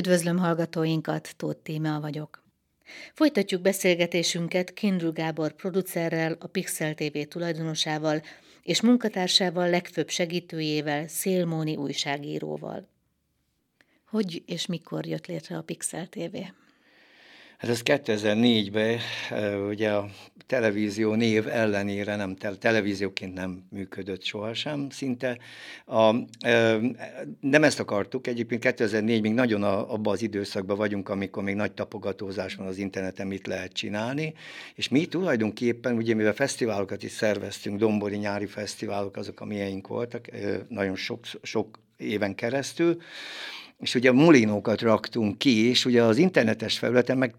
Üdvözlöm hallgatóinkat, Tóth Tímea vagyok. Folytatjuk beszélgetésünket Kindl Gábor producerrel, a Pixel TV tulajdonosával és munkatársával, legfőbb segítőjével, Szélmóni újságíróval. Hogy és mikor jött létre a Pixel TV? Hát ez 2004-ben ugye a televízió név ellenére nem, televízióként nem működött sohasem szinte. A, nem ezt akartuk, egyébként 2004 még nagyon a, abban az időszakban vagyunk, amikor még nagy tapogatózás van az interneten, mit lehet csinálni, és mi tulajdonképpen, ugye mivel fesztiválokat is szerveztünk, dombori nyári fesztiválok azok, amilyeink voltak, nagyon sok, sok éven keresztül, és ugye mulinókat raktunk ki, és ugye az internetes felületen meg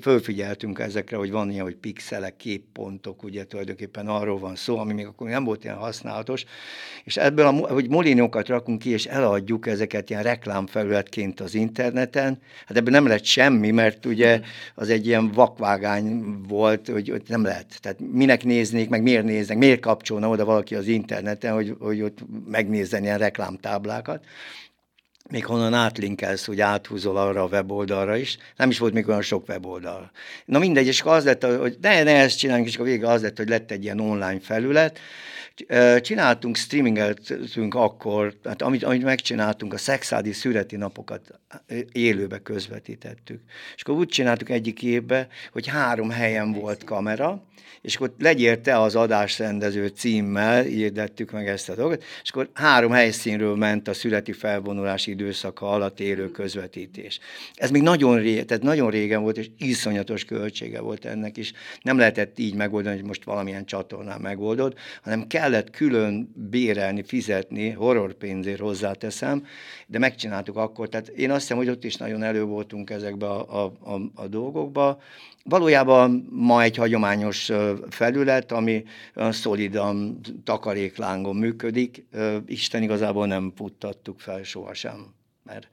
fölfigyeltünk ezekre, hogy van ilyen, hogy pixelek, képpontok, ugye tulajdonképpen arról van szó, ami még akkor nem volt ilyen használatos, és ebből, a, hogy mulinókat rakunk ki, és eladjuk ezeket ilyen reklámfelületként az interneten, hát ebből nem lett semmi, mert ugye az egy ilyen vakvágány volt, hogy, hogy nem lehet. Tehát minek néznék, meg miért néznek, miért kapcsolna oda valaki az interneten, hogy, hogy ott megnézzen ilyen reklámtáblákat még honnan átlinkelsz, hogy áthúzol arra a weboldalra is. Nem is volt még olyan sok weboldal. Na mindegy, és az lett, hogy ne, ne ezt csináljunk, és a vége az lett, hogy lett egy ilyen online felület. Csináltunk, streamingeltünk akkor, hát amit, amit megcsináltunk, a szexádi szüreti napokat élőbe közvetítettük. És akkor úgy csináltuk egyik évben, hogy három helyen volt kamera, és akkor legyél te az adásrendező címmel, hirdettük meg ezt a dolgot, és akkor három helyszínről ment a születi felvonulási időszaka alatt élő közvetítés. Ez még nagyon, ré, tehát nagyon régen volt, és iszonyatos költsége volt ennek is. Nem lehetett így megoldani, hogy most valamilyen csatornán megoldod, hanem kellett külön bérelni, fizetni, horrorpénzért hozzáteszem, de megcsináltuk akkor. Tehát én azt hiszem, hogy ott is nagyon elő voltunk ezekbe a, a, a, a dolgokba. Valójában ma egy hagyományos felület, ami szolidan takaréklángon működik. Isten igazából nem futtattuk fel sohasem, mert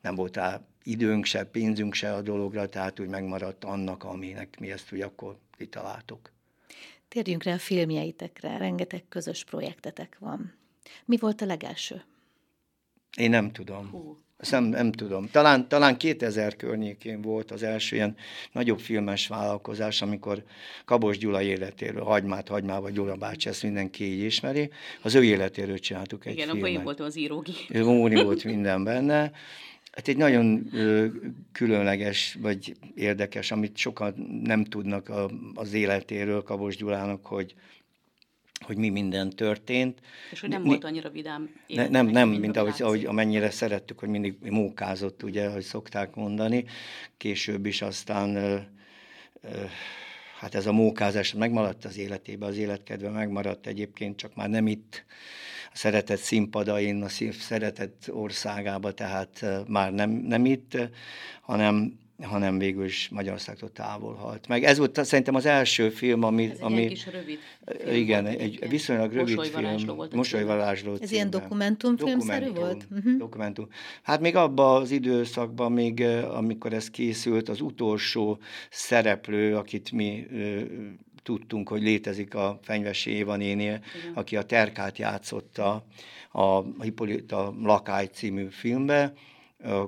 nem volt rá időnk se, pénzünk se a dologra, tehát úgy megmaradt annak, aminek mi ezt úgy akkor kitaláltuk. Térjünk rá a filmjeitekre, rengeteg közös projektetek van. Mi volt a legelső? Én nem tudom. Hú. Ezt nem, nem tudom. Talán, talán 2000 környékén volt az első ilyen nagyobb filmes vállalkozás, amikor Kabos Gyula életéről, Hagymát, Hagymával Gyula bácsi, ezt mindenki így ismeri. Az ő életéről csináltuk egy Igen, filmet. Igen, akkor én voltam az írógi. Móni volt minden benne. Hát egy nagyon ö, különleges, vagy érdekes, amit sokan nem tudnak a, az életéről Kabos Gyulának, hogy hogy mi minden történt. És hogy nem Ni, volt annyira vidám ne, Nem, nem, mint, mint ahogy, ahogy amennyire szerettük, hogy mindig mókázott, ugye, hogy szokták mondani. Később is aztán ö, ö, hát ez a mókázás megmaradt az életébe, az életkedve megmaradt egyébként, csak már nem itt a szeretett színpadain, a szeretett országába, tehát már nem, nem itt, hanem hanem végül is Magyarországtól távol halt meg. Ez volt szerintem az első film, ami... Ez ami egy kis rövid film Igen, volt egy viszonylag rövid film. Volt Mosolyvarázsló Ez ilyen dokumentumfilmszerű volt? Uh-huh. Dokumentum. Hát még abban az időszakban, még amikor ez készült, az utolsó szereplő, akit mi tudtunk, hogy létezik a Fenyvesi Éva nénél, aki a Terkát játszotta a Hippolyta Lakály című filmbe,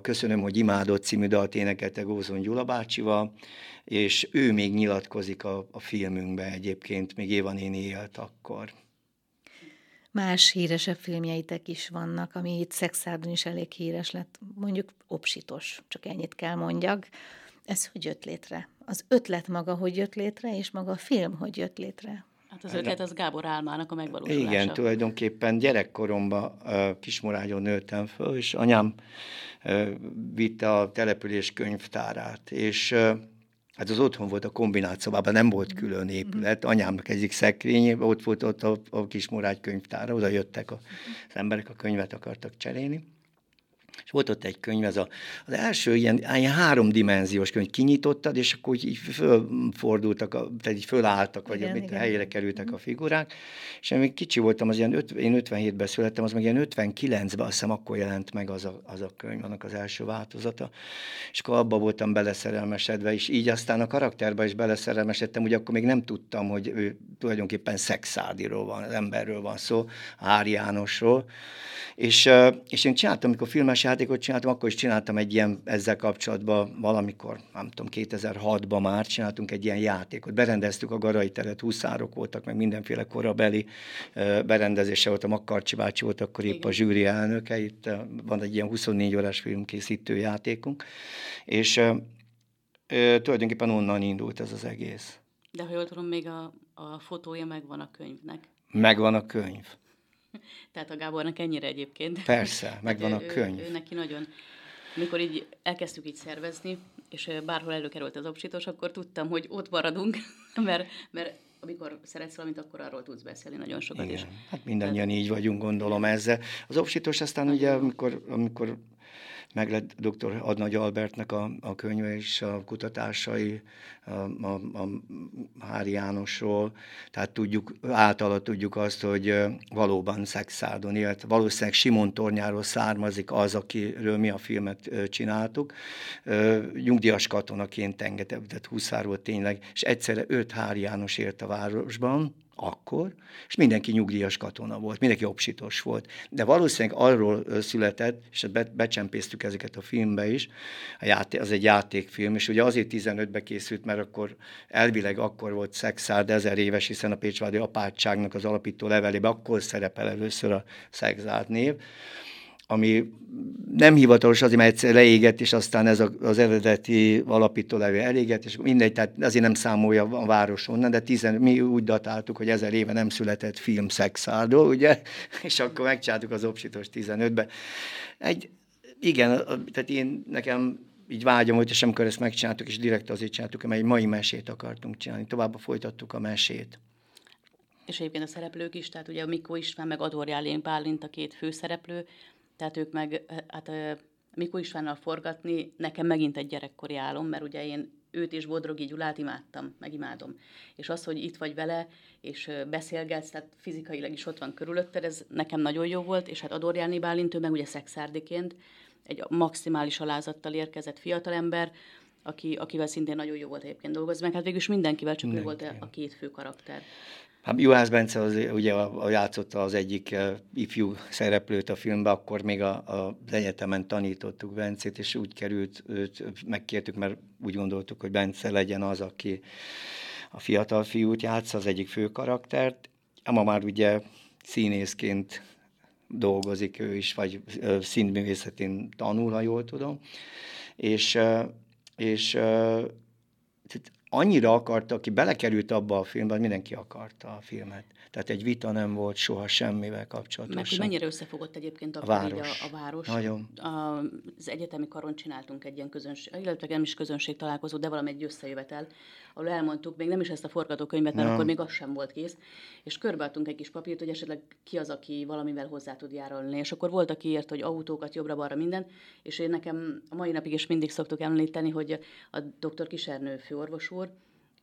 Köszönöm, hogy imádott című dalt énekelte Gózon Gyula bácsival, és ő még nyilatkozik a, a filmünkben egyébként, még Éva néni élt akkor. Más híresebb filmjeitek is vannak, ami itt Szexárdon is elég híres lett, mondjuk Opsitos, csak ennyit kell mondjak. Ez hogy jött létre? Az ötlet maga hogy jött létre, és maga a film hogy jött létre? Hát az ötlet az Gábor álmának a megvalósulása. Igen, tulajdonképpen gyerekkoromban Kismorányon nőttem föl, és anyám vitte a település könyvtárát, és Hát az otthon volt a kombinált szobában, nem volt külön épület. Anyámnak egyik szekrény, ott volt ott a, a kis könyvtára, oda jöttek a, az emberek, a könyvet akartak cserélni. És volt ott egy könyv, ez a, az első ilyen, ilyen háromdimenziós könyv, kinyitottad, és akkor így fölfordultak, tehát így fölálltak, vagy igen, amit igen. helyére kerültek a figurák. És én még kicsi voltam, az ilyen, öt, én 57-ben születtem, az meg ilyen 59-ben, azt hiszem akkor jelent meg az a, az a könyv, annak az első változata. És akkor abba voltam beleszerelmesedve, és így aztán a karakterbe is beleszerelmesedtem, ugye akkor még nem tudtam, hogy ő tulajdonképpen szexádiról van, az emberről van szó, Ári Jánosról. És, és én csináltam, amikor filmes játékot csináltam, akkor is csináltam egy ilyen ezzel kapcsolatban valamikor, nem tudom, 2006-ban már csináltunk egy ilyen játékot. Berendeztük a Garai teret, huszárok voltak, meg mindenféle korabeli berendezése volt, a Makkarcsi bácsi volt akkor épp a zsűri elnöke, itt van egy ilyen 24 órás filmkészítő játékunk, és ö, tulajdonképpen onnan indult ez az egész. De ha jól tudom, még a, a fotója megvan a könyvnek. Megvan a könyv. Tehát a Gábornak ennyire egyébként. Persze, megvan a könyv. Ő, ő, neki nagyon, mikor így elkezdtük így szervezni, és bárhol előkerült az obsitos, akkor tudtam, hogy ott maradunk, mert, mert amikor szeretsz valamit, akkor arról tudsz beszélni nagyon sokat Igen. is. Hát mindannyian így vagyunk, gondolom ezzel. Az obsitos aztán ugye, amikor, amikor meg lett dr. Adnagy Albertnek a, a könyve és a kutatásai a, a, a Hári Jánosról, tehát tudjuk, általa tudjuk azt, hogy valóban Szexárdon élt. Valószínűleg Simon Tornyáról származik az, akiről mi a filmet csináltuk. Nyugdíjas katonaként engedett Huszáról tényleg, és egyszerre öt Hári János élt a városban, akkor, és mindenki nyugdíjas katona volt, mindenki obsitos volt. De valószínűleg arról született, és be, becsempésztük ezeket a filmbe is, a játék, az egy játékfilm, és ugye azért 15-be készült, mert akkor elvileg akkor volt Szexárd ezer éves, hiszen a Pécsvádi apátságnak az alapító levelében akkor szerepel először a Szexárd név ami nem hivatalos azért, mert egyszer leégett, és aztán ez az eredeti alapítólevő elégett, és mindegy, tehát azért nem számolja a város onnan, de tizen, mi úgy datáltuk, hogy ezer éve nem született film Szexárdól, ugye, és akkor megcsináltuk az Opsitos 15-be. Egy, igen, tehát én nekem így vágyom volt, és amikor ezt megcsináltuk, és direkt azért csináltuk, mert egy mai mesét akartunk csinálni. Tovább folytattuk a mesét. És egyébként a szereplők is, tehát ugye a Mikó István, meg Ador Jálén Bálint a két főszereplő, tehát ők meg, hát Mikó Istvánnal forgatni, nekem megint egy gyerekkori álom, mert ugye én őt és Bodrogi Gyulát imádtam, megimádom. És az, hogy itt vagy vele, és beszélgetsz, tehát fizikailag is ott van körülötted, ez nekem nagyon jó volt, és hát Ador Jáni Bálint, ő meg ugye szexárdiként, egy maximális alázattal érkezett fiatalember, aki, akivel szintén nagyon jó volt egyébként dolgozni, meg hát végül is mindenkivel, csak Mindenki. ő volt a két fő karakter. Hát Juhász Bence az, ugye a, a játszotta az egyik uh, ifjú szereplőt a filmben, akkor még a, a, egyetemen tanítottuk Bencét, és úgy került, őt megkértük, mert úgy gondoltuk, hogy Bence legyen az, aki a fiatal fiút játsza, az egyik fő karaktert. Ma már ugye színészként dolgozik ő is, vagy uh, színművészetén tanul, ha jól tudom. És, uh, és annyira akarta, aki belekerült abba a filmbe, mindenki akarta a filmet. Tehát egy vita nem volt soha semmivel kapcsolatosan. Meg hogy mennyire összefogott egyébként a, a város. A, a város. Nagyon. A, az egyetemi karon csináltunk egy ilyen közönség, illetve nem is közönség találkozó, de valami egy összejövetel, ahol elmondtuk, még nem is ezt a forgatókönyvet, mert no. akkor még az sem volt kész, és körbeadtunk egy kis papírt, hogy esetleg ki az, aki valamivel hozzá tud járulni. És akkor volt, aki írt, hogy autókat jobbra-balra minden, és én nekem a mai napig is mindig szoktuk említeni, hogy a dr. Kisernő főorvos úr,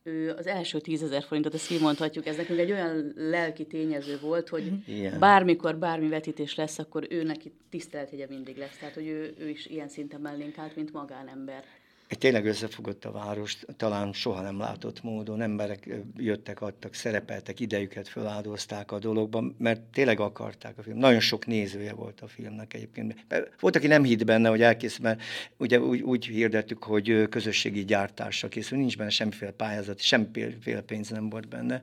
ő az első tízezer forintot, ezt kimondhatjuk, ez nekünk egy olyan lelki tényező volt, hogy Igen. bármikor bármi vetítés lesz, akkor ő neki tiszteletjegye mindig lesz. Tehát, hogy ő, ő is ilyen szinten mellénk állt, mint magánember egy tényleg összefogott a város, talán soha nem látott módon, emberek jöttek, adtak, szerepeltek, idejüket feláldozták a dologban, mert tényleg akarták a film. Nagyon sok nézője volt a filmnek egyébként. Volt, aki nem hitt benne, hogy elkészül, mert ugye úgy, úgy hirdettük, hogy közösségi gyártásra készül, nincs benne semmiféle pályázat, semmiféle pénz nem volt benne.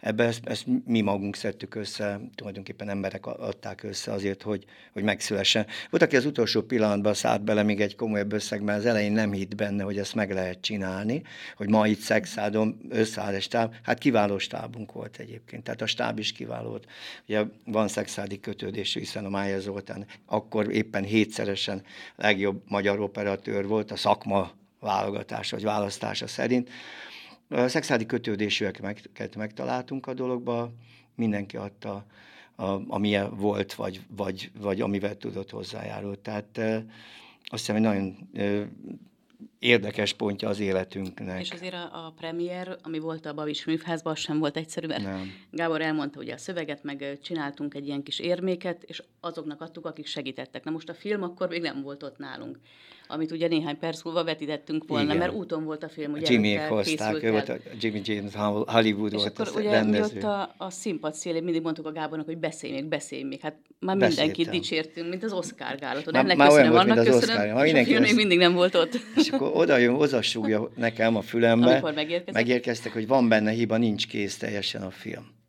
Ebbe ezt, ezt mi magunk szedtük össze, tulajdonképpen emberek adták össze azért, hogy, hogy megszülessen. Volt, aki az utolsó pillanatban szállt bele még egy komolyabb összegben, az elején nem hitt benne, hogy ezt meg lehet csinálni, hogy ma itt Szexádon összeáll egy stáb, hát kiváló stábunk volt egyébként, tehát a stáb is kiváló volt. Ugye van szexádi kötődés, hiszen a Mája Zoltán akkor éppen hétszeresen legjobb magyar operatőr volt a szakma válogatása vagy választása szerint. A szexádi kötődésűeket megtaláltunk a dologba, mindenki adta, a, amilyen volt, vagy, vagy, vagy amivel tudott hozzájárult. Tehát azt hiszem, hogy nagyon érdekes pontja az életünknek. És azért a, a premier, ami volt a Bavis műfházban, az sem volt egyszerű, mert Nem. Gábor elmondta ugye a szöveget, meg csináltunk egy ilyen kis érméket, és azoknak adtuk, akik segítettek. Na most a film akkor még nem volt ott nálunk amit ugye néhány perc múlva vetítettünk volna, Igen. mert úton volt a film. Ugye Jimmy hozták, ő volt a Jimmy James Hollywood és volt akkor ugye rendező. mi ott a, a színpad szélén mindig mondtuk a Gábornak, hogy beszélj még, beszélj még. Hát már Beszéltem. mindenkit dicsértünk, mint az Oscar gálaton. Ennek már köszönöm, olyan volt, annak köszönöm, Oscar. és a film még mindig nem volt ott. És akkor oda jön, oda nekem a fülembe, Amikor megérkeztek. megérkeztek, hogy van benne hiba, nincs kész teljesen a film.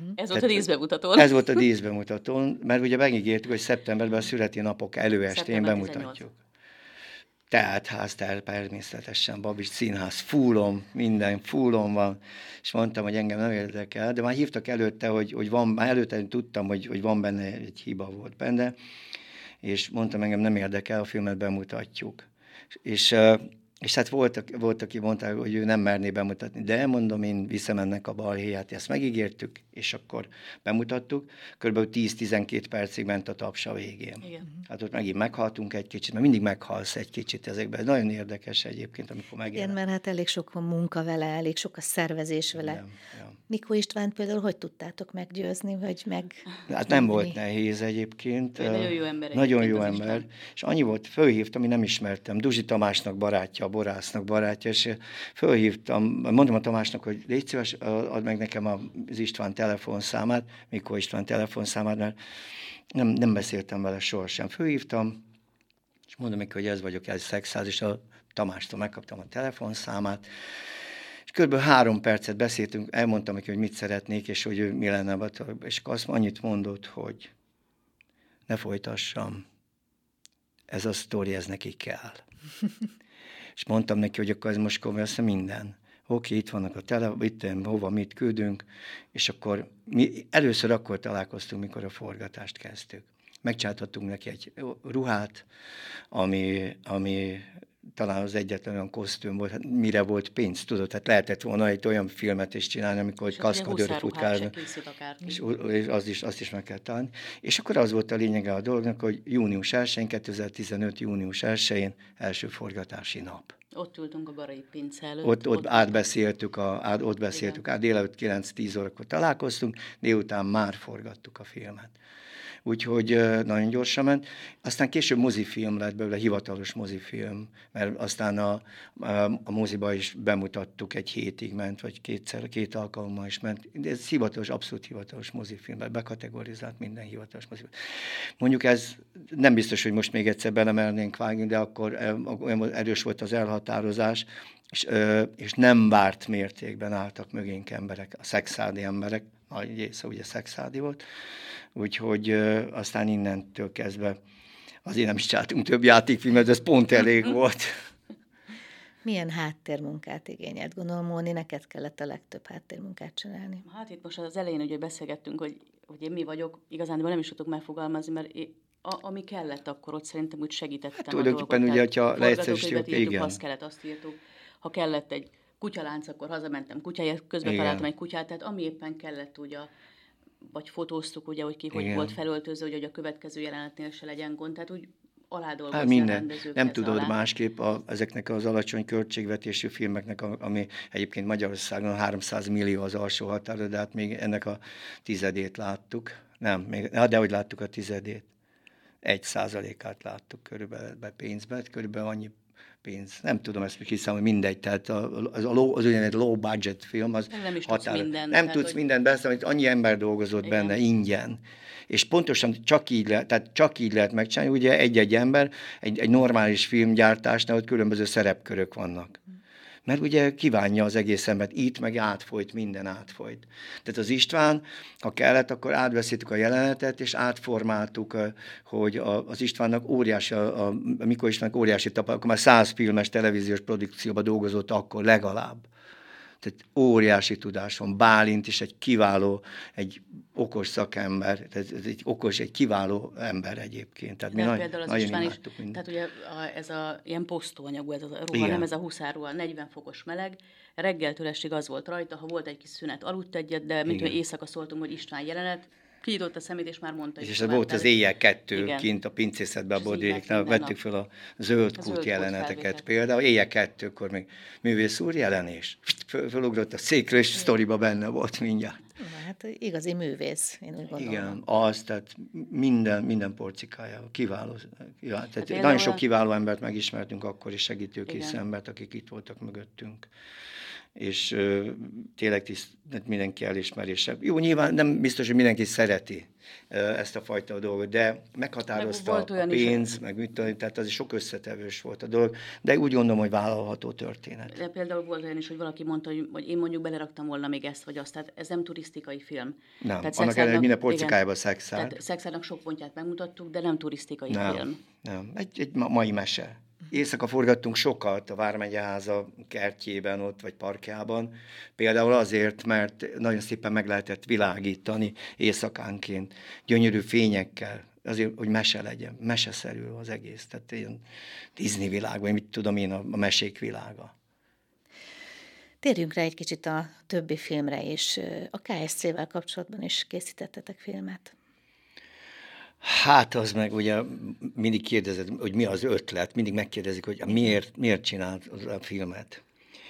Uh-huh. Ez volt a díszbemutató. Ez volt a díszbemutató, mert ugye megígértük, hogy szeptemberben a születi napok előestén bemutatjuk. 18 ház természetesen, Babis Színház, fúlom, minden fúlom van, és mondtam, hogy engem nem érdekel, de már hívtak előtte, hogy, hogy van, már előtte tudtam, hogy, hogy van benne egy hiba volt benne, és mondtam, engem nem érdekel, a filmet bemutatjuk. És és hát volt, volt, aki mondta, hogy ő nem merné bemutatni, de mondom, én viszem ennek a balhéját, ezt megígértük, és akkor bemutattuk. Körülbelül 10-12 percig ment a taps a végén. Igen. Hát ott megint meghaltunk egy kicsit, mert mindig meghalsz egy kicsit ezekben. Nagyon érdekes egyébként, amikor megjelenik. Igen, mert hát elég sok van munka vele, elég sok a szervezés vele. Igen, ja. Mikó István például hogy tudtátok meggyőzni, vagy meg... Hát nem volt nehéz egyébként. Ő nagyon jó ember. Nagyon jó ember. És annyi volt, fölhívtam, ami nem ismertem. Duzsi Tamásnak barátja, a borásznak barátja, és fölhívtam, mondom a Tamásnak, hogy légy szíves, add meg nekem az István telefonszámát, Mikó István telefonszámát, mert nem, nem beszéltem vele sohasem. Fölhívtam, és mondom neki, hogy ez vagyok, ez szexáz, és a Tamástól megkaptam a telefonszámát, és kb. három percet beszéltünk, elmondtam neki, hogy mit szeretnék, és hogy ő mi lenne, és azt annyit mondott, hogy ne folytassam, ez a sztori, ez neki kell. és mondtam neki, hogy akkor ez most komolyan, minden. Oké, itt vannak a tele, itt hova mit küldünk, és akkor mi először akkor találkoztunk, mikor a forgatást kezdtük. Megcsináltattunk neki egy ruhát, ami, ami talán az egyetlen olyan kosztüm volt, hát mire volt pénz, tudod, hát lehetett volna egy olyan filmet is csinálni, amikor egy kaszkadőr futkálni, és, és az is, azt is meg kell találni. És akkor az volt a lényege a dolognak, hogy június 1 2015. június 1-én első forgatási nap. Ott ültünk a Garai Pince előtt. Ott, ott, ott átbeszéltük, a, át, ott beszéltük, át délelőtt 9-10 órakor találkoztunk, délután már forgattuk a filmet úgyhogy nagyon gyorsan ment. Aztán később mozifilm lett belőle, hivatalos mozifilm, mert aztán a, a, moziba is bemutattuk, egy hétig ment, vagy kétszer, két alkalommal is ment. De ez hivatalos, abszolút hivatalos mozifilm, bekategorizált minden hivatalos mozifilm. Mondjuk ez nem biztos, hogy most még egyszer belemernénk vágni, de akkor olyan erős volt az elhatározás, és, és nem várt mértékben álltak mögénk emberek, a szexádi emberek, nagy része ugye szexádi volt, úgyhogy aztán innentől kezdve azért nem is csináltunk több játékfilmet, ez pont elég volt. Milyen háttérmunkát igényelt? Gondolom, Móni, neked kellett a legtöbb háttérmunkát csinálni. Hát itt most az elején ugye beszélgettünk, hogy, hogy én mi vagyok, igazán nem is tudok megfogalmazni, mert én, a, ami kellett akkor ott szerintem úgy segítettem hát, tulajdonképpen ugye, hogyha leegyszerűsítjük, igen. Azt kellett, azt írtuk. Ha kellett egy kutyalánc, akkor hazamentem kutyáért, közben igen. találtam egy kutyát, tehát ami éppen kellett ugye vagy fotóztuk, ugye, hogy ki hogy Igen. volt felöltöző, hogy a következő jelenetnél se legyen gond, tehát úgy aládolgozni hát minden. Nem tudod alá. másképp a, ezeknek az alacsony költségvetésű filmeknek, ami egyébként Magyarországon 300 millió az alsó határ, de hát még ennek a tizedét láttuk. Nem, még, de hogy láttuk a tizedét. Egy százalékát láttuk körülbelül be pénzbe, körülbelül annyi pénz. Nem tudom ezt hiszem, hogy mindegy, tehát az, a low, az olyan low budget film, az nem, nem is határ, tudsz mindent. Nem tehát, tudsz hogy... mindent beszélni, hogy annyi ember dolgozott Igen. benne ingyen. És pontosan csak így lehet, tehát csak így lehet megcsinálni, ugye egy-egy ember, egy, egy normális filmgyártásnál, ott különböző szerepkörök vannak. Mert ugye kívánja az egész embert, itt meg átfolyt, minden átfolyt. Tehát az István, ha kellett, akkor átveszítük a jelenetet, és átformáltuk, hogy az Istvánnak óriási, a, a Mikor Istvánnak óriási tapasztalat, akkor már száz filmes televíziós produkcióban dolgozott akkor legalább tehát óriási tudásom. Bálint is egy kiváló, egy okos szakember, ez, ez egy okos, egy kiváló ember egyébként. Tehát mi nagy, például az nagyon István is, mindent. tehát ugye a, ez a ilyen posztóanyagú, ez a ruha, Igen. nem ez a huszárruha, 40 fokos meleg, reggeltől estig az volt rajta, ha volt egy kis szünet, aludt egyet, de mint hogy éjszaka szóltunk, hogy István jelenet, Kinyitott a szemét, és már mondta. És ez volt az éjjel kettő Igen. kint a pincészetben a Bodéliknál, vettük fel a zöld kút jeleneteket például. Éjjel kettőkor még művész úr jelenés. Föl, fölugrott a székről, és sztoriba benne volt mindjárt. Hát igazi művész, én úgy gondolom. Igen, az, tehát minden, minden porcikája kiváló. kiváló tehát hát nagyon sok kiváló embert megismertünk akkor, is segítőkész embert, akik itt voltak mögöttünk és tényleg tiszt, mindenki elismerése. Jó, nyilván nem biztos, hogy mindenki szereti ezt a fajta dolgot, de meghatározta meg a pénz, is. meg mit tudom, tehát az sok összetevős volt a dolog, de úgy gondolom, hogy vállalható történet. De például volt olyan is, hogy valaki mondta, hogy, hogy én mondjuk beleraktam volna még ezt vagy azt, tehát ez nem turisztikai film. Nem, tehát annak ellenére minden porcikájában szexál. Tehát szexárnak sok pontját megmutattuk, de nem turisztikai nem, film. Nem, egy, egy mai mese. Éjszaka forgattunk sokat a Vármegyeháza kertjében ott, vagy parkjában. Például azért, mert nagyon szépen meg lehetett világítani éjszakánként, gyönyörű fényekkel, azért, hogy mese legyen, meseszerű az egész. Tehát ilyen Disney világ, vagy mit tudom én, a, mesék világa. Térjünk rá egy kicsit a többi filmre is. A KSC-vel kapcsolatban is készítettetek filmet. Hát az meg ugye mindig kérdezed, hogy mi az ötlet, mindig megkérdezik, hogy miért, miért csinált a filmet.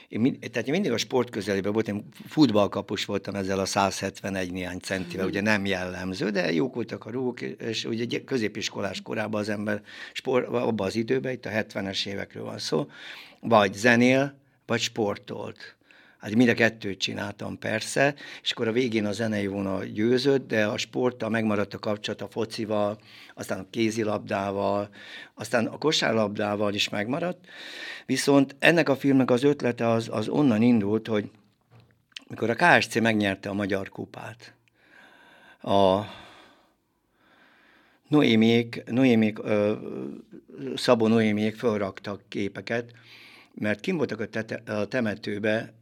Én, mind, tehát én mindig a sport közelében voltam, én futballkapus voltam ezzel a 171 néhány centivel, ugye nem jellemző, de jók voltak a rúgok, és ugye középiskolás korában az ember sport, abban az időben, itt a 70-es évekről van szó, vagy zenél, vagy sportolt. Hát mind a kettőt csináltam persze, és akkor a végén a zenei vonal győzött, de a sporttal megmaradt a kapcsolat a focival, aztán a kézilabdával, aztán a kosárlabdával is megmaradt. Viszont ennek a filmnek az ötlete az, az onnan indult, hogy mikor a KSC megnyerte a Magyar Kupát, a Noémiék, Noémiék Szabó Noémiék felraktak képeket, mert kim voltak a, tete, a temetőbe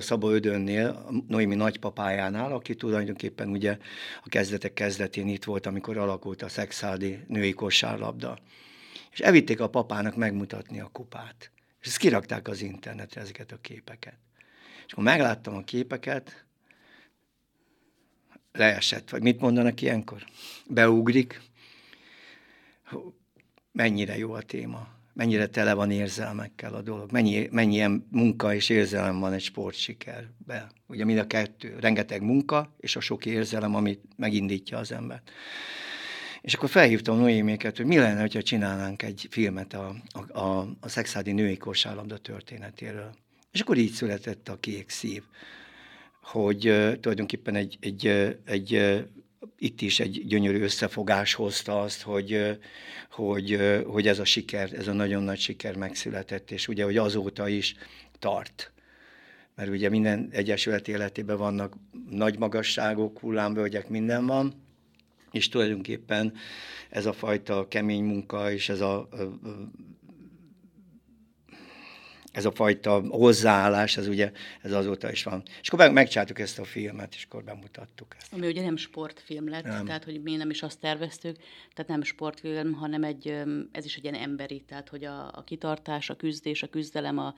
Szabó Ödönnél, Noémi nagypapájánál, aki tulajdonképpen ugye a kezdetek kezdetén itt volt, amikor alakult a szexádi női kosárlabda. És elvitték a papának megmutatni a kupát. És ezt kirakták az internetre, ezeket a képeket. És akkor megláttam a képeket, leesett, vagy mit mondanak ilyenkor? Beugrik, mennyire jó a téma mennyire tele van érzelmekkel a dolog, mennyi, mennyi ilyen munka és érzelem van egy sportsikerben. Ugye mind a kettő, rengeteg munka és a sok érzelem, amit megindítja az embert. És akkor felhívtam Noéméket, hogy mi lenne, ha csinálnánk egy filmet a, a, a, a szexádi női kosárlabda történetéről. És akkor így született a Kék Szív, hogy uh, tulajdonképpen egy, egy, egy, egy itt is egy gyönyörű összefogás hozta azt, hogy, hogy, hogy ez a siker, ez a nagyon nagy siker megszületett, és ugye, hogy azóta is tart. Mert ugye minden egyesület életében vannak nagy magasságok, hullámvölgyek, minden van, és tulajdonképpen ez a fajta kemény munka és ez a ez a fajta hozzáállás, ez ugye ez azóta is van. És akkor megcsináltuk ezt a filmet, és akkor bemutattuk ezt. Ami ugye nem sportfilm lett, nem. tehát hogy mi nem is azt terveztük, tehát nem sportfilm, hanem egy, ez is egy ilyen emberi, tehát hogy a, a kitartás, a küzdés, a küzdelem, a,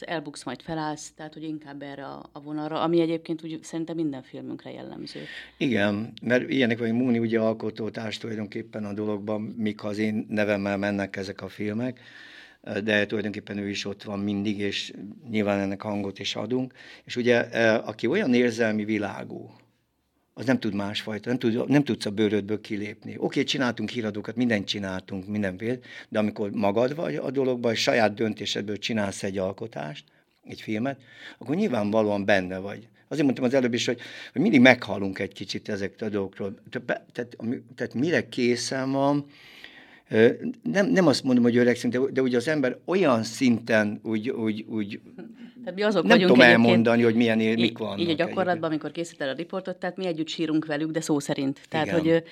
az elbuksz, majd felállsz, tehát hogy inkább erre a, a vonalra, ami egyébként úgy szerintem minden filmünkre jellemző. Igen, mert ilyenek vagy Múni ugye alkotótárs tulajdonképpen a dologban, míg az én nevemmel mennek ezek a filmek, de tulajdonképpen ő is ott van mindig, és nyilván ennek hangot is adunk. És ugye, e, aki olyan érzelmi világú, az nem tud másfajta, nem, tud, nem tudsz a bőrödből kilépni. Oké, okay, csináltunk híradókat, mindent csináltunk, mindenféle, de amikor magad vagy a dologban, és saját döntésedből csinálsz egy alkotást, egy filmet, akkor nyilvánvalóan benne vagy. Azért mondtam az előbb is, hogy, hogy mindig meghalunk egy kicsit ezekről a dolgokról. Tehát, tehát mire készen van, nem, nem azt mondom, hogy öregszünk, de, de ugye az ember olyan szinten úgy, úgy, úgy tehát mi azok nem tudom elmondani, hogy milyen él, mik vannak. Így a gyakorlatban, egyébként. amikor készíted a riportot, tehát mi együtt sírunk velük, de szó szerint. Tehát, Igen. hogy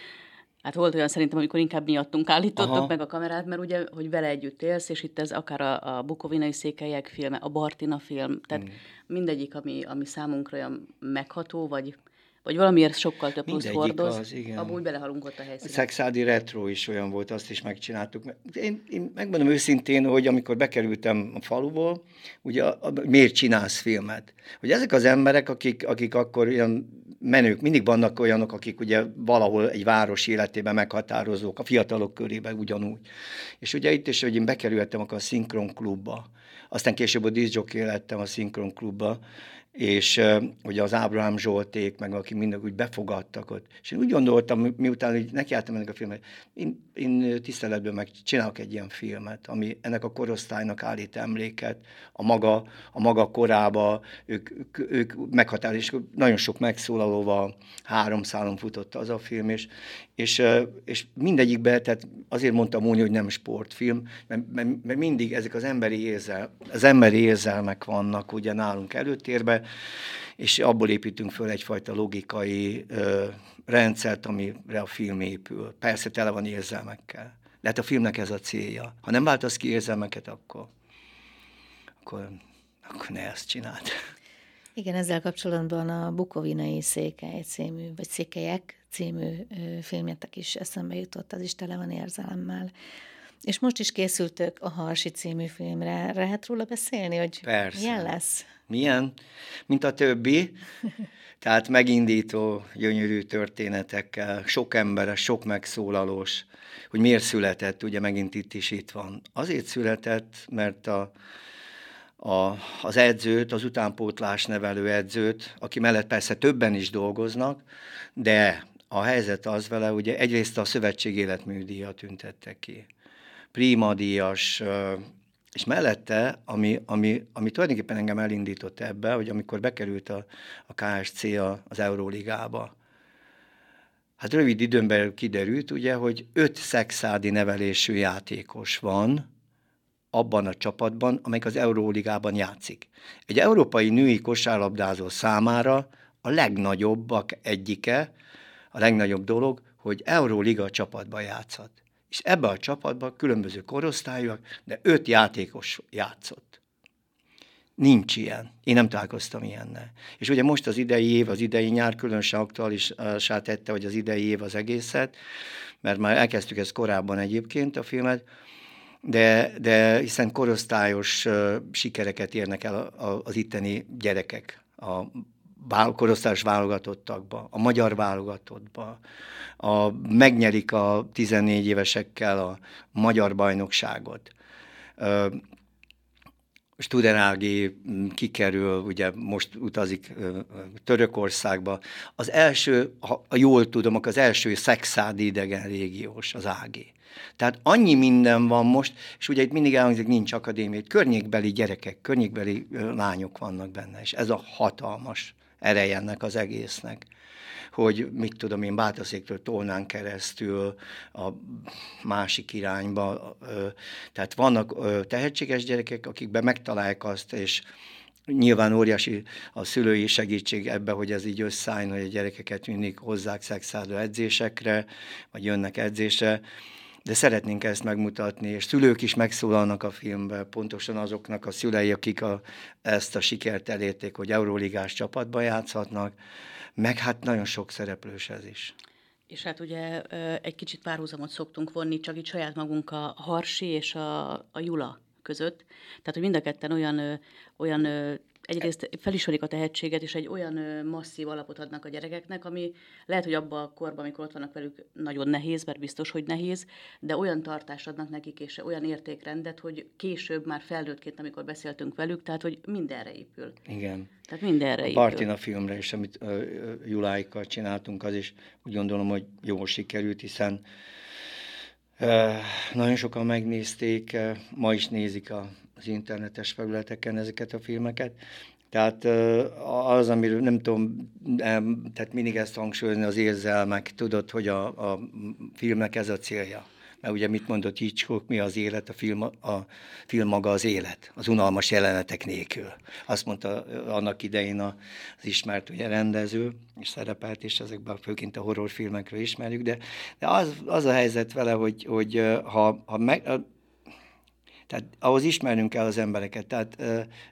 Hát volt olyan szerintem, amikor inkább miattunk állítottak Aha. meg a kamerát, mert ugye, hogy vele együtt élsz, és itt ez akár a, a Bukovinai székelyek filme, a Bartina film, tehát mm. mindegyik, ami, ami számunkra olyan megható, vagy vagy valamiért sokkal több plusz hordoz, az, igen. abból belehalunk ott a helyszínen. A Szexádi Retro is olyan volt, azt is megcsináltuk. Én, én megmondom őszintén, hogy amikor bekerültem a faluból, ugye a, a, miért csinálsz filmet? Hogy ezek az emberek, akik, akik akkor ilyen menők, mindig vannak olyanok, akik ugye valahol egy város életében meghatározók, a fiatalok körében ugyanúgy. És ugye itt is, hogy én bekerültem akkor a szinkron klubba, aztán később a diszjoké lettem a szinkron klubba, és uh, ugye az Ábrahám Zsolték, meg akik mindig úgy befogadtak ott. És én úgy gondoltam, miután hogy nekiálltam ennek a filmet, én, én tiszteletben meg csinálok egy ilyen filmet, ami ennek a korosztálynak állít emléket, a maga, a maga korába, ők, ők, ők meghatározó, és nagyon sok megszólalóval három szálon futott az a film, és, és, és mindegyikben, tehát azért mondtam Móni, hogy nem sportfilm, mert, mert, mert mindig ezek az emberi, érzel, az emberi érzelmek vannak ugye nálunk előtérbe, és abból építünk föl egyfajta logikai ö, rendszert, amire a film épül. Persze tele van érzelmekkel. De hát a filmnek ez a célja. Ha nem változ ki érzelmeket, akkor, akkor, akkor ne ezt csináld. Igen, ezzel kapcsolatban a Bukovinai Székely című, vagy Székelyek című filmjetek is eszembe jutott, az is tele van érzelemmel. És most is készültök a Harsi című filmre. Lehet róla beszélni, hogy Persze. milyen lesz? Milyen? Mint a többi. Tehát megindító, gyönyörű történetekkel, sok emberes, sok megszólalós, hogy miért született, ugye megint itt is itt van. Azért született, mert a, a, az edzőt, az utánpótlás nevelő edzőt, aki mellett persze többen is dolgoznak, de a helyzet az vele, ugye egyrészt a szövetség életműdíjat tüntette ki. Prima díjas, és mellette, ami, ami, ami tulajdonképpen engem elindított ebbe, hogy amikor bekerült a, a KSC a, az Euróligába, hát rövid időn belül kiderült, ugye, hogy öt szexádi nevelésű játékos van abban a csapatban, amelyik az Euróligában játszik. Egy európai női kosárlabdázó számára a legnagyobbak egyike, a legnagyobb dolog, hogy Euróliga csapatban játszhat. És ebbe a csapatban különböző korosztályok, de öt játékos játszott. Nincs ilyen. Én nem találkoztam ilyennel. És ugye most az idei év, az idei nyár különösen aktuálisá tette, hogy az idei év az egészet, mert már elkezdtük ezt korábban egyébként a filmet, de, de hiszen korosztályos uh, sikereket érnek el a, a, az itteni gyerekek a korosztályos válogatottakba, a magyar válogatottba, a, megnyerik a 14 évesekkel a magyar bajnokságot. Studenági kikerül, ugye most utazik Törökországba. Az első, ha jól tudom, az első szexádi idegen régiós, az Ági. Tehát annyi minden van most, és ugye itt mindig elhangzik, nincs akadémia, környékbeli gyerekek, környékbeli lányok vannak benne, és ez a hatalmas ereje ennek az egésznek hogy mit tudom én, Bátaszéktől tolnánk keresztül a másik irányba. Tehát vannak tehetséges gyerekek, akikben megtalálják azt, és Nyilván óriási a szülői segítség ebbe, hogy ez így összeálljon, hogy a gyerekeket mindig hozzák szexádó edzésekre, vagy jönnek edzésre, de szeretnénk ezt megmutatni, és szülők is megszólalnak a filmben, pontosan azoknak a szülei, akik a, ezt a sikert elérték, hogy Euróligás csapatban játszhatnak, meg hát nagyon sok szereplős ez is. És hát ugye egy kicsit párhuzamot szoktunk vonni, csak itt saját magunk a Harsi és a, a Jula között. Tehát, hogy mind a ketten olyan, olyan egyrészt felismerik a tehetséget, és egy olyan masszív alapot adnak a gyerekeknek, ami lehet, hogy abban a korban, amikor ott vannak velük, nagyon nehéz, mert biztos, hogy nehéz, de olyan tartást adnak nekik, és olyan értékrendet, hogy később már felnőttként, amikor beszéltünk velük, tehát, hogy mindenre épül. Igen. Tehát mindenre épül. A filmre is, amit uh, Juláikkal csináltunk, az is úgy gondolom, hogy jól sikerült, hiszen uh, nagyon sokan megnézték, uh, ma is nézik a az internetes felületeken ezeket a filmeket. Tehát az, amiről nem tudom, tehát mindig ezt hangsúlyozni, az érzelmek, tudod, hogy a, a filmnek ez a célja. Mert ugye mit mondott Hitchcock, mi az élet, a film, a film maga az élet, az unalmas jelenetek nélkül. Azt mondta annak idején az ismert ugye rendező, és szerepelt is ezekben, főként a horrorfilmekről ismerjük, de, de az, az a helyzet vele, hogy, hogy ha, ha meg, tehát ahhoz ismernünk kell az embereket, tehát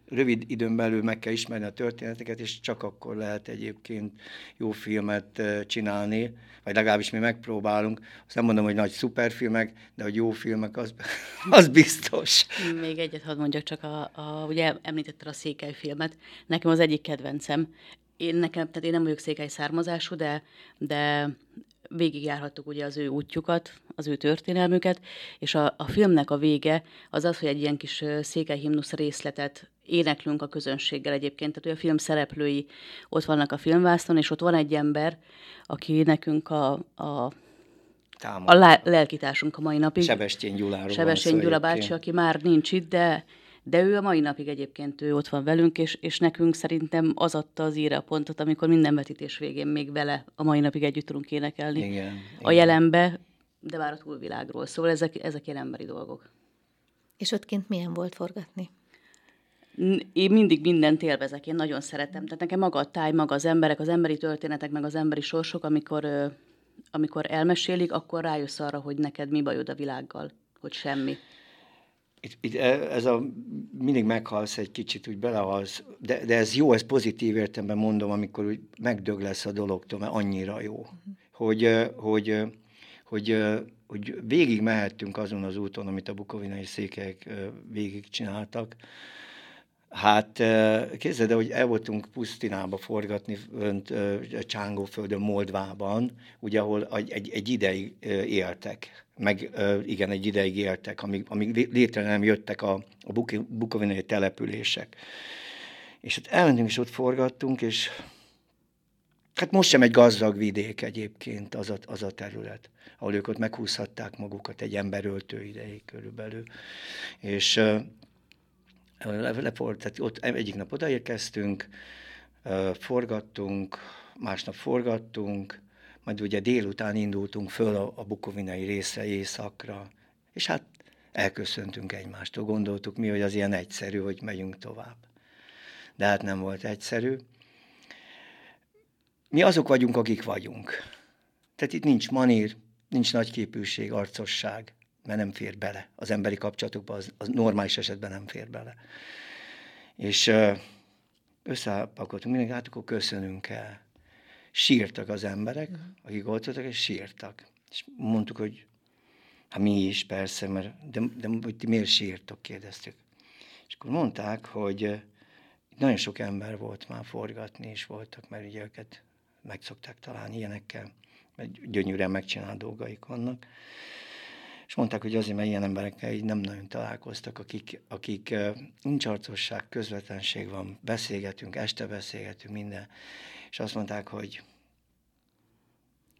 rövid időn belül meg kell ismerni a történeteket, és csak akkor lehet egyébként jó filmet csinálni, vagy legalábbis mi megpróbálunk. Azt nem mondom, hogy nagy szuperfilmek, de hogy jó filmek, az, az biztos. Még egyet hadd mondjak, csak a, a, ugye említetted a Székely filmet. Nekem az egyik kedvencem, én nekem, tehát én nem vagyok székely származású, de, de végigjárhattuk ugye az ő útjukat, az ő történelmüket, és a, a filmnek a vége az az, hogy egy ilyen kis székelyhimnusz részletet éneklünk a közönséggel egyébként, tehát hogy a film szereplői ott vannak a filmvászton, és ott van egy ember, aki nekünk a, a a lelkitársunk a mai napig. Sebestyén Gyuláról Sebestyén Gyula bácsi, aki már nincs itt, de de ő a mai napig egyébként ő ott van velünk, és, és nekünk szerintem az adta az íre a pontot, amikor minden vetítés végén még vele a mai napig együtt tudunk énekelni. Igen, a igen. jelenbe, de már a túlvilágról. Szóval ezek, ezek ilyen emberi dolgok. És ott kint milyen volt forgatni? Én mindig mindent élvezek, én nagyon szeretem. Tehát nekem maga a táj, maga az emberek, az emberi történetek, meg az emberi sorsok, amikor, amikor elmesélik, akkor rájössz arra, hogy neked mi bajod a világgal, hogy semmi itt, itt e, ez a, mindig meghalsz egy kicsit, úgy belehalsz, de, de ez jó, ez pozitív értelemben mondom, amikor úgy megdög lesz a dologtól, mert annyira jó, hogy, hogy, hogy, hogy végig mehettünk azon az úton, amit a bukovinai székelyek végig csináltak, Hát képzeld hogy el voltunk Pusztinába forgatni önt Csángóföldön, Moldvában, ugye, ahol egy, egy, egy ideig éltek, meg igen, egy ideig éltek, amíg, amíg létre nem jöttek a, a bukovinai települések. És ott elmentünk, és ott forgattunk, és hát most sem egy gazdag vidék egyébként az a, az a terület, ahol ők ott meghúzhatták magukat egy emberöltő ideig körülbelül. És leport, tehát ott egyik nap odaérkeztünk, forgattunk, másnap forgattunk, majd ugye délután indultunk föl a, a bukovinai részre éjszakra, és hát elköszöntünk egymástól. Gondoltuk mi, hogy az ilyen egyszerű, hogy megyünk tovább. De hát nem volt egyszerű. Mi azok vagyunk, akik vagyunk. Tehát itt nincs manír, nincs nagyképűség, arcosság mert nem fér bele. Az emberi kapcsolatokban az, az normális esetben nem fér bele. És összepakoltunk mindenki, hát akkor köszönünk el. Sírtak az emberek, uh-huh. akik ott voltak, és sírtak. És mondtuk, hogy hát mi is persze, mert de, de hogy ti miért sírtok, kérdeztük. És akkor mondták, hogy nagyon sok ember volt már forgatni, és voltak, mert ugye őket meg szokták találni ilyenekkel, mert gyönyörűen megcsinált dolgaik vannak és mondták, hogy azért, mert ilyen emberekkel így nem nagyon találkoztak, akik, akik nincs arcosság, közvetlenség van, beszélgetünk, este beszélgetünk, minden. És azt mondták, hogy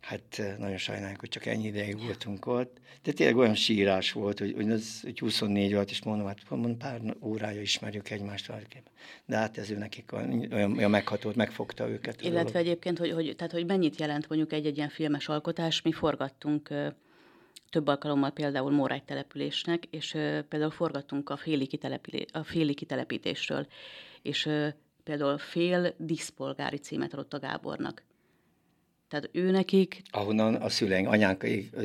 hát nagyon sajnáljuk, hogy csak ennyi ideig voltunk ott, de tényleg olyan sírás volt, hogy, hogy az hogy 24 volt, és mondom, hát mondom, pár órája ismerjük egymást De hát ez ő nekik olyan, olyan megható, megfogta őket. Illetve egyébként, hogy, hogy, tehát, hogy mennyit jelent mondjuk egy-egy ilyen filmes alkotás, mi forgattunk több alkalommal például Mórágy településnek, és például forgattunk a féli, a féli kitelepítésről, és például fél diszpolgári címet adott a Gábornak. Tehát ő nekik... Ahonnan a szüleink, anyánk,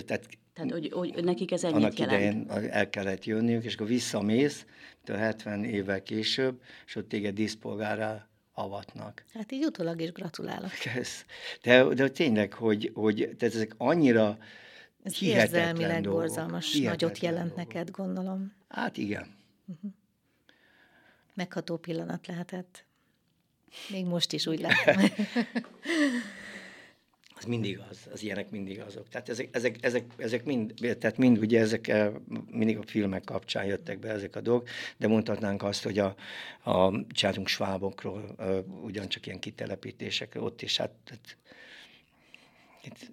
tehát tehát, hogy, hogy nekik ez ennyit Annak jelent. idején el kellett jönniük, és akkor visszamész, 70 évvel később, és ott téged diszpolgárra avatnak. Hát így utólag is gratulálok. De, de tényleg, hogy, hogy tehát ezek annyira ez érzelmileg dolgok. borzalmas Hihetetlen nagyot jelent dolgok. neked, gondolom. Hát igen. Uh-huh. Megható pillanat lehetett. Még most is úgy látom. az mindig az, az ilyenek mindig azok. Tehát ezek, ezek, ezek, ezek mind, tehát mind ugye ezek eh, mindig a filmek kapcsán jöttek be ezek a dolgok, de mondhatnánk azt, hogy a, a csináltunk svábokról, uh, ugyancsak ilyen kitelepítésekről, ott is hát, hát itt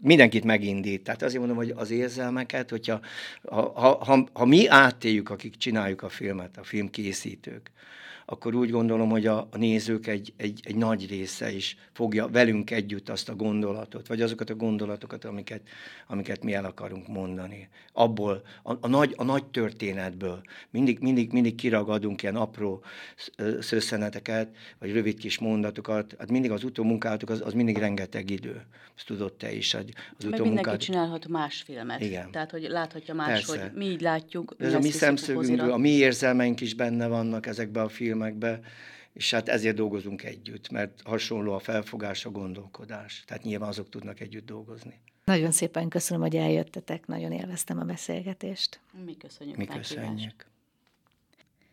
mindenkit megindít. Tehát azért mondom, hogy az érzelmeket, hogyha ha, ha, ha, ha mi átéljük, akik csináljuk a filmet, a filmkészítők, akkor úgy gondolom, hogy a, a nézők egy, egy, egy nagy része is fogja velünk együtt azt a gondolatot, vagy azokat a gondolatokat, amiket, amiket mi el akarunk mondani. Abból, a, a, nagy, a nagy történetből mindig, mindig, mindig kiragadunk ilyen apró szösszeneteket, vagy rövid kis mondatokat. Hát mindig az utómunkálatok, az, az mindig rengeteg idő. Ezt tudod te is. Az Meg mindenki csinálhat más filmet. Igen. Tehát, hogy láthatja más, Persze. hogy mi így látjuk. Ez a mi szemszögünkből, a mi érzelmeink is benne vannak ezekben a filmekben, filmekbe, és hát ezért dolgozunk együtt, mert hasonló a felfogás, a gondolkodás. Tehát nyilván azok tudnak együtt dolgozni. Nagyon szépen köszönöm, hogy eljöttetek, nagyon élveztem a beszélgetést. Mi köszönjük. Mi köszönjük.